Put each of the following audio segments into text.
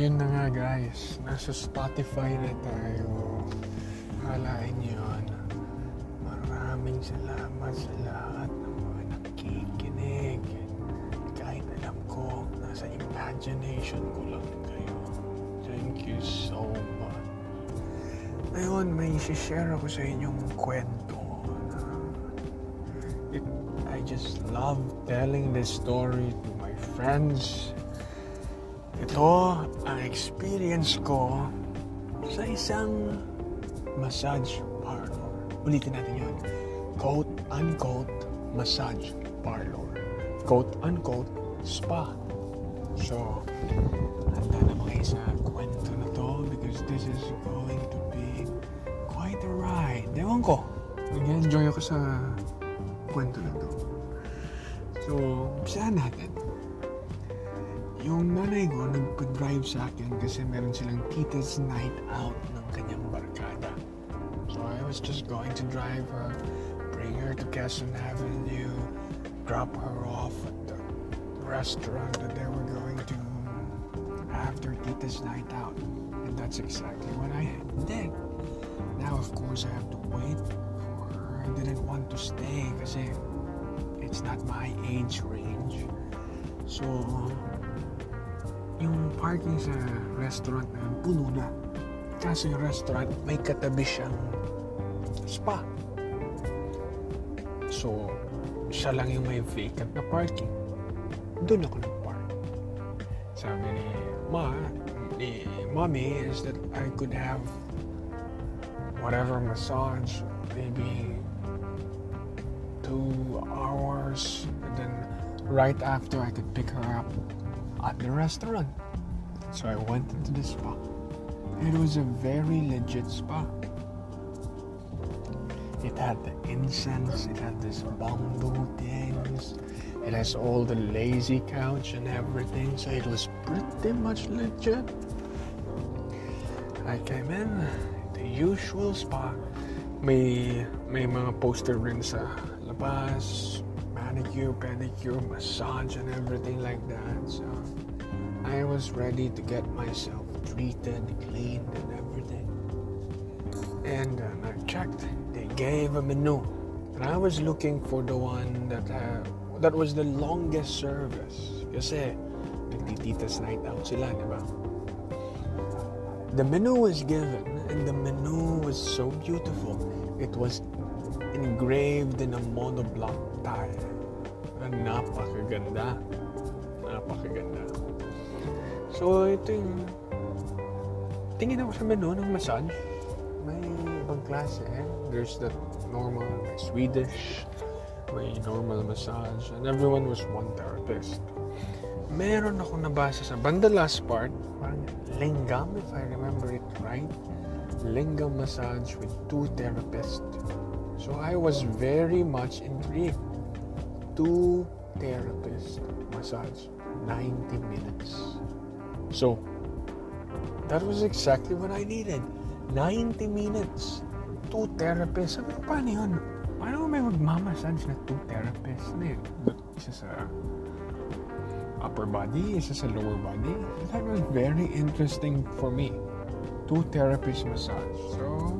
yun na nga guys, nasa Spotify na tayo. Halain yun. Maraming salamat sa lahat ng mga nakikinig. Kahit alam ko, nasa imagination ko lang kayo. Thank you so much. Ngayon, may share ako sa inyong kwento. It, I just love telling this story to my friends. Ito ang experience ko sa isang massage parlor. Ulitin natin yun. Quote, unquote, massage parlor. Quote, unquote, spa. So, handa na mga isa kwento na to because this is going to be quite a ride. Ewan ko. Nag-enjoy ako sa kwento na to. So, umpisahan natin. Yung nanay ko nagpa-drive sa akin kasi meron silang tita's night out ng kanyang barkada. So I was just going to drive her, bring her to Quezon Avenue, drop her off at the restaurant that they were going to their tita's night out. And that's exactly what I did. Now, of course, I have to wait for her. I didn't want to stay kasi it's not my age range. So, yung parking sa restaurant na puno na. Kaso yung restaurant, may katabi siyang spa. So, siya lang yung may vacant na parking. Doon ako nag-park. Sabi ni Ma, ni Mommy, is that I could have whatever massage, maybe two hours, and then right after I could pick her up at the restaurant. So I went into the spa. It was a very legit spa. It had the incense, it had this bamboo things, it has all the lazy couch and everything, so it was pretty much legit. I came in, the usual spa. May, may mga poster rin sa labas, manicure, pedicure, massage, and everything like that. So I was ready to get myself treated, cleaned, and everything. And uh, I checked. They gave a menu, and I was looking for the one that uh, that was the longest service. Kasi nagtititas night out sila, di? The menu was given, and the menu was so beautiful. It was engraved in a monoblock tile. Napakaganda. Napakaganda. So, ito yung... Tingin ako sa menu ng massage. May ibang klase. There's that normal, may Swedish, may normal massage, and everyone was one therapist. Meron ako nabasa sa banda last part, parang lingam, if I remember it right. Lingam massage with two therapists. So I was very much intrigued. Two therapist massage, 90 minutes. So that was exactly what I needed. 90 minutes. Two therapists. Sabi ko, paano yun? Paano may magmamassage na two therapists? Ano yun? Isa sa upper body, isa sa lower body. That was very interesting for me. Two therapist massage. So,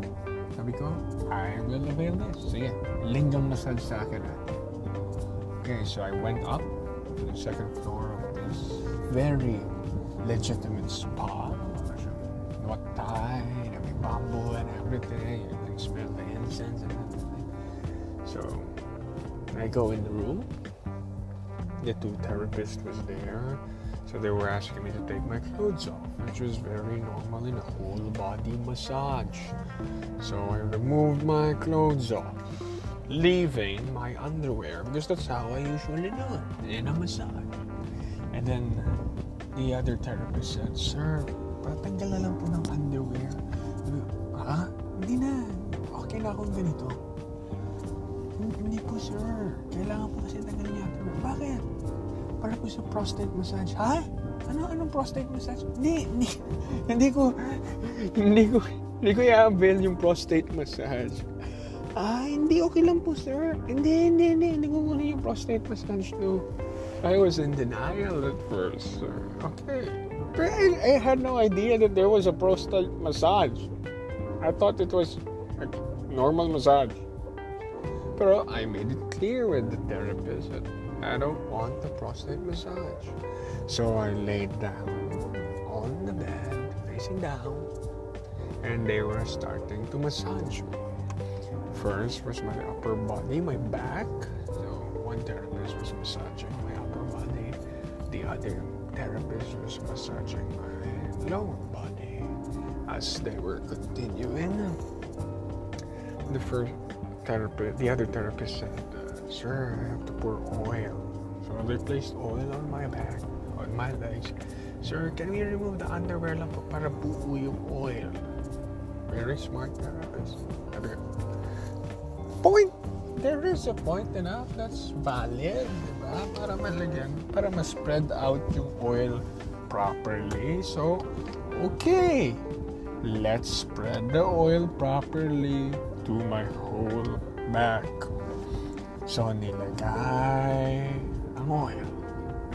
sabi ko, I will avail this. Sige, linggang massage sa akin. ah. Okay, so I went up to the second floor of this very legitimate spa. What and may bamboo and everything. You can smell the incense and everything. So, I go in the room. The two therapists was there. So they were asking me to take my clothes off, which was very normal in a whole body massage. So I removed my clothes off, leaving my underwear because that's how I usually do it in a massage. And then the other therapist said, Sir, patanggal lang po ng underwear. Ha? Hindi na. Okay na akong ganito. Hindi po, sir. Kailangan po kasi tanggalin niya. Bakit? Para po sa prostate massage. Ha? Ano anong prostate massage? Hindi, hindi, hindi ko, hindi ko, hindi ko i-avail yung prostate massage. Ah, hindi, okay lang po, sir. Hindi, hindi, hindi, hindi ko muna yung prostate massage, no. I was in denial at first, sir. Okay, I, I had no idea that there was a prostate massage. I thought it was a normal massage. But I made it clear with the therapist that I don't want the prostate massage. So I laid down on the bed, facing down, and they were starting to massage me. First was my upper body, my back. So one therapist was massaging my upper body, the other therapist was massaging my lower body. As they were continuing, the first therapist, the other therapist said, "Sir, I have to pour oil." So they placed oil on my back, on my legs. Sir, can we remove the underwear lang po para buo yung oil? Very smart therapist. Point! There is a point enough that's valid, di ba? Para malagyan, para ma-spread out yung oil properly. So, okay. Let's spread the oil properly to my whole back. So, nilagay ang oil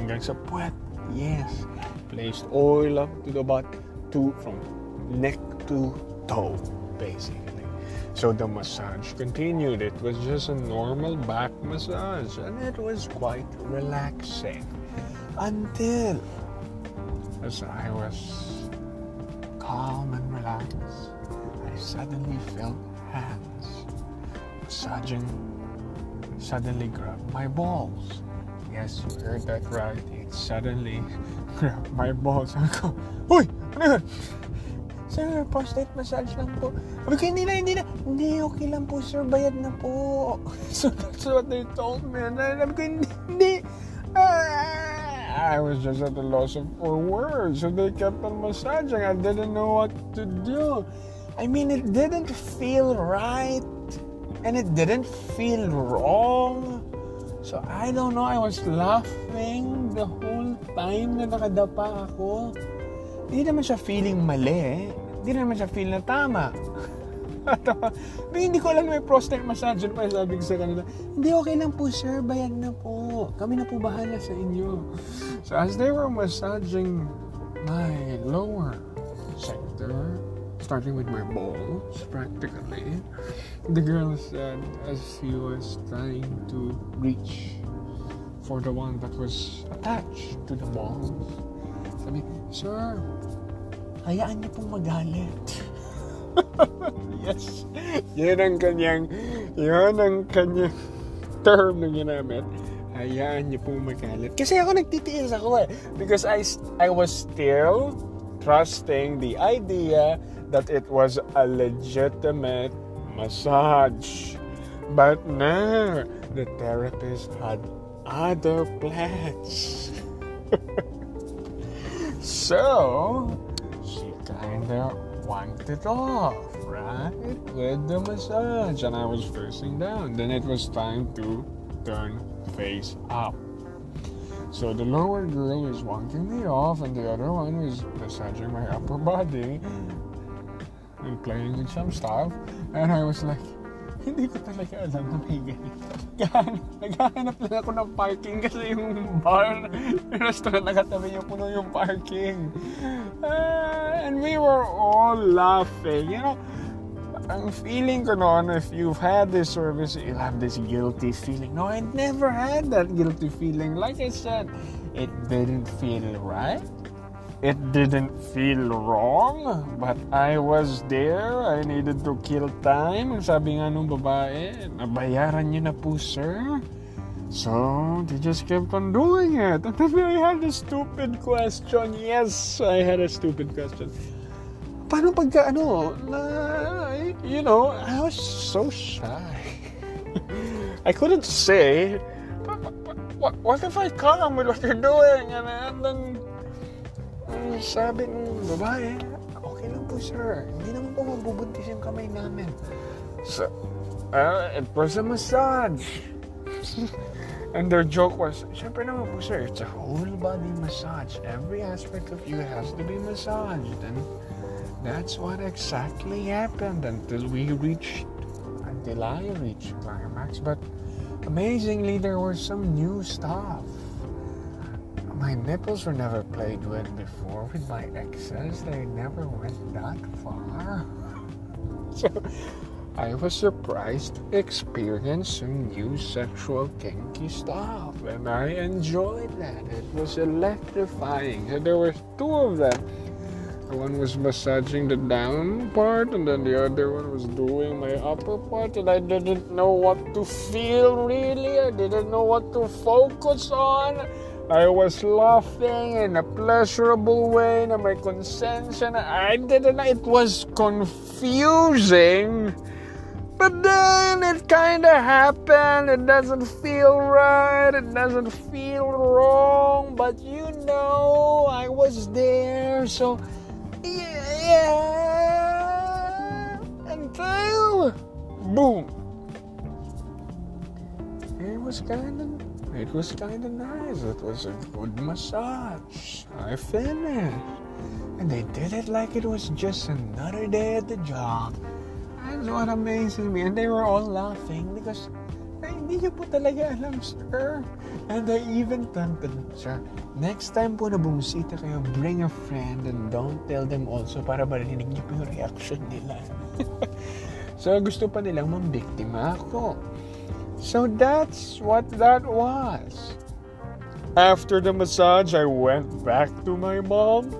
hanggang sa puwet. Yes. Placed oil up to the butt, to, from neck to toe, basically. So the massage continued. It was just a normal back massage and it was quite relaxing until as I was calm and relaxed, I suddenly felt hands massaging suddenly grabbed my balls. Yes, you heard that right. It suddenly grabbed my balls. I go, Uy! Sir, prostate massage lang po. Sabi ko, hindi na, hindi na. Hindi, okay lang po, sir. Bayad na po. So that's what they told me. And sabi ko, hindi, hindi. Ah, I was just at a loss of for words. So they kept on massaging. I didn't know what to do. I mean, it didn't feel right. And it didn't feel wrong. So I don't know, I was laughing the whole time na nakadapa ako. Hindi naman siya feeling mali. Hindi naman siya feel na tama. hindi ko alam may prostate massage. Ano pa sabi ko sa kanila? Hindi, okay lang po sir. Bayad na po. Kami na po bahala sa inyo. So as they were massaging my lower sector, starting with my balls, practically, the girl said as she was trying to reach for the one that was attached to the balls, sabi, Sir, hayaan niyo pong magalit. yes. Yan ang kanyang, yan ang kanyang term na ginamit. Hayaan niyo pong magalit. Kasi ako nagtitiis ako eh. Because I, I was still trusting the idea that it was a legitimate massage. But no, the therapist had other plans. so, she kinda wanked off, right? With the massage. And I was facing down. Then it was time to turn face up. So the lower girl was wanking me off, and the other one was massaging my upper body and playing with some stuff. And I was like, hindi ko talaga alam na may ganito. Naghahanap lang ako ng parking kasi yung bar, yung restaurant na katabi niya puno yung parking. Uh, and we were all laughing. You know, ang feeling ko noon, if you've had this service, you'll have this guilty feeling. No, I never had that guilty feeling. Like I said, it didn't feel right. It didn't feel wrong, but I was there. I needed to kill time. Sabi nga nung babae, nabayaran niyo na po, sir. So, they just kept on doing it. And then I had a stupid question. Yes, I had a stupid question. Paano pagka ano, na, you know, I was so shy. I couldn't say, what, what if I come with what you're doing? And, and then, sabi ng babae, okay lang po sir, hindi naman po mabubuntis yung kamay namin. So, uh, it was massage. and their joke was, syempre naman po sir, it's a whole body massage. Every aspect of you has to be massaged. And that's what exactly happened until we reached, until I reached climax. But amazingly, there was some new stuff. My nipples were never played with before with my exes. They never went that far. So I was surprised to experience some new sexual kinky stuff and I enjoyed that. It was electrifying. So there were two of them. One was massaging the down part, and then the other one was doing my upper part, and I didn't know what to feel really. I didn't know what to focus on. I was laughing in a pleasurable way, and my consent, and I didn't. It was confusing. But then it kind of happened. It doesn't feel right. It doesn't feel wrong. But you know, I was there. So yeah, until boom. It was kind of, it was kind of nice. It was a good massage. I finished, and they did it like it was just another day at the job. That's what amazes me, and they were all laughing because hindi niyo po talaga alam, sir. And I even them, sir, next time po na bumisita kayo, bring a friend and don't tell them also para marinig niyo po yung reaction nila. so, gusto pa nilang mambiktima ako. So, that's what that was. After the massage, I went back to my mom,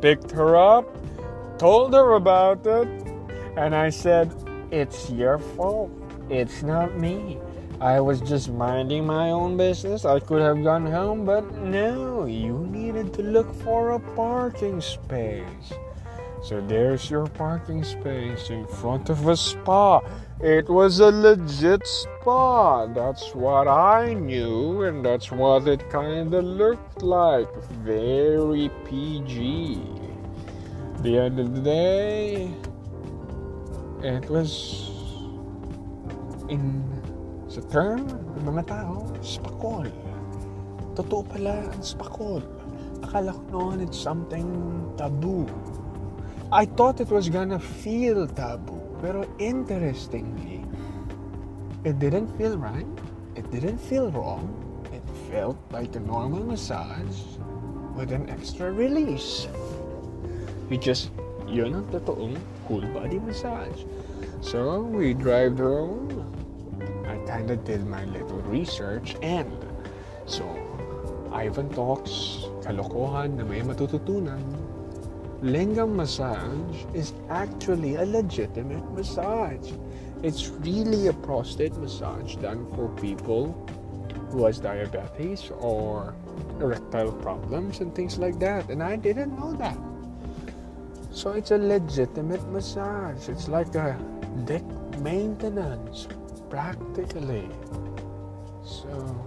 picked her up, told her about it, and I said, It's your fault. It's not me. I was just minding my own business. I could have gone home, but no, you needed to look for a parking space. So there's your parking space in front of a spa. It was a legit spa. That's what I knew, and that's what it kind of looked like. Very PG. The end of the day, it was in Sa term mga tao, spakol. Totoo pala ang spakol. Akala ko noon it's something taboo. I thought it was gonna feel taboo. Pero interestingly, it didn't feel right. It didn't feel wrong. It felt like a normal massage with an extra release. You just, yun ang totoong cool body massage. So, we drive home. kind of did my little research and so Ivan Talks, kalokohan na may matututunan, lingam massage is actually a legitimate massage. It's really a prostate massage done for people who has diabetes or erectile problems and things like that. And I didn't know that. So it's a legitimate massage. It's like a dick maintenance practically. So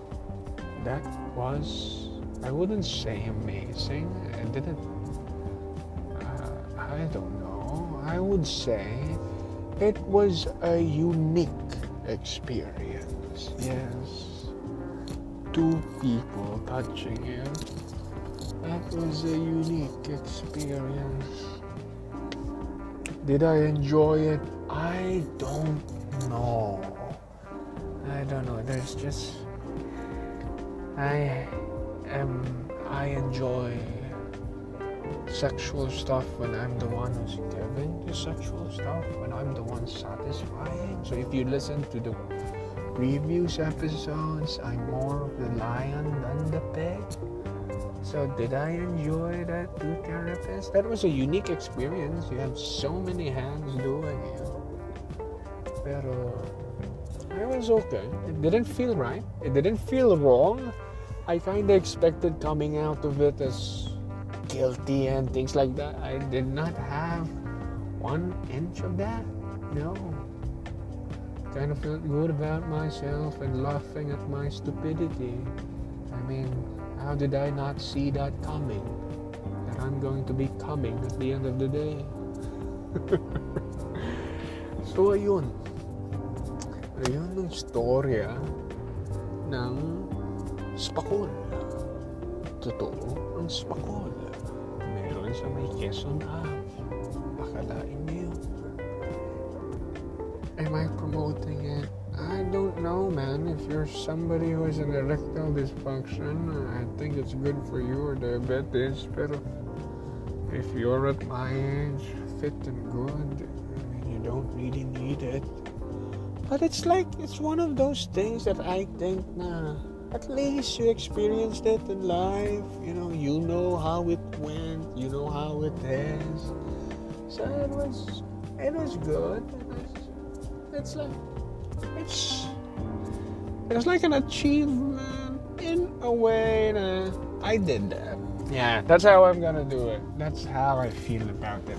that was, I wouldn't say amazing. I didn't, I would say it was a unique experience. Yes. Two people touching you. That was a unique experience. Did I enjoy it? I don't know. I don't know. There's just I am I enjoy sexual stuff when I'm the one who's giving the sexual stuff, when I'm the one satisfying. So if you listen to the previous episodes, I'm more of the lion than the pig. So did I enjoy that two therapists? That was a unique experience. You have so many hands doing it. Pero uh, I was okay. It didn't feel right. It didn't feel wrong. I kind of expected coming out of it as guilty and things like that. I did not have one inch of that. No. Kind of felt good about myself and laughing at my stupidity. I mean, how did I not see that coming? That I'm going to be coming at the end of the day. so, ayun. Ayun ang storya ng Spakol. Totoo ang Spakol. Sa may Quezon ah, Ave. Pakalain niyo. Am I promoting it? I don't know, man. If you're somebody who has an erectile dysfunction, I think it's good for you or diabetes. But if you're at my age, fit and good, mean, you don't really need it. But it's like, it's one of those things that I think, nah, at least you experienced it in life. You know, you know how it went, you know how it is. So it was, it was good. It's like, it's it's like an achievement in a way that I did that. Yeah, that's how I'm gonna do it. That's how I feel about it.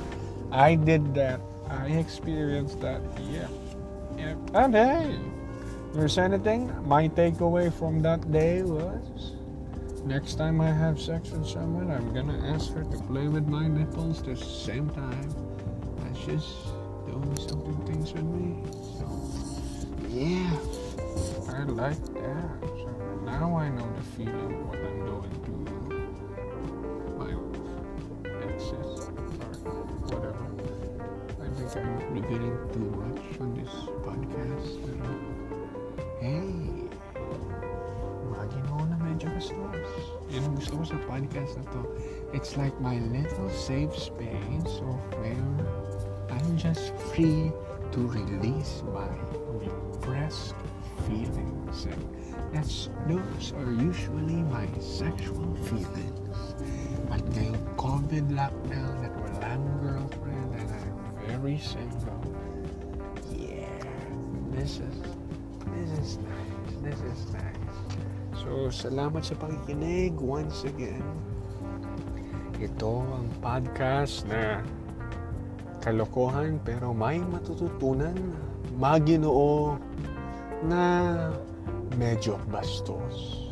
I did that. I experienced that. Yeah. Yeah. And hey, there's anything? My takeaway from that day was next time I have sex with someone, I'm gonna ask her to play with my nipples the same time as she's doing something things with me. Yeah, I like that. So now I know the feeling what I'm doing to my exes or whatever. I think I'm revealing Podcast. It's like my little safe space of where I'm just free to release my repressed feelings. And that's, those are usually my sexual feelings. At ngayong COVID lockdown at walang girlfriend and I'm very single. Yeah, this is, this is nice. This is nice. So, salamat sa pakikinig once again. Ito ang podcast na kalokohan pero may matututunan maginoo na medyo bastos.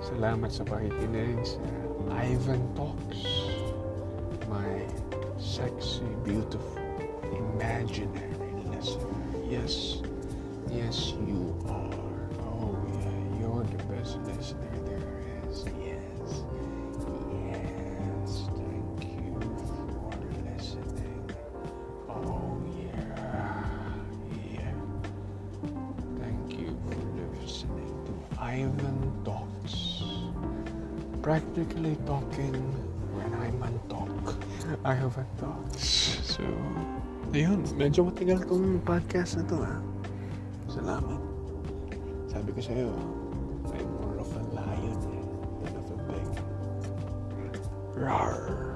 Salamat sa pakikinig sa Ivan Talks. My sexy, beautiful, imaginary listener. Yes, yes you are. Ivan Talks. Practically talking when on talk. Ivan Talks. So, ayun, medyo matagal tong podcast na to ha. Salamat. Sabi ko sa'yo, I'm more of a lion than of a pig. Rawr.